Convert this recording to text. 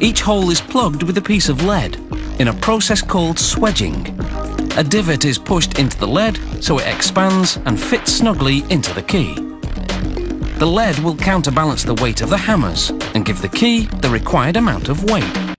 Each hole is plugged with a piece of lead in a process called swedging. A divot is pushed into the lead so it expands and fits snugly into the key. The lead will counterbalance the weight of the hammers and give the key the required amount of weight.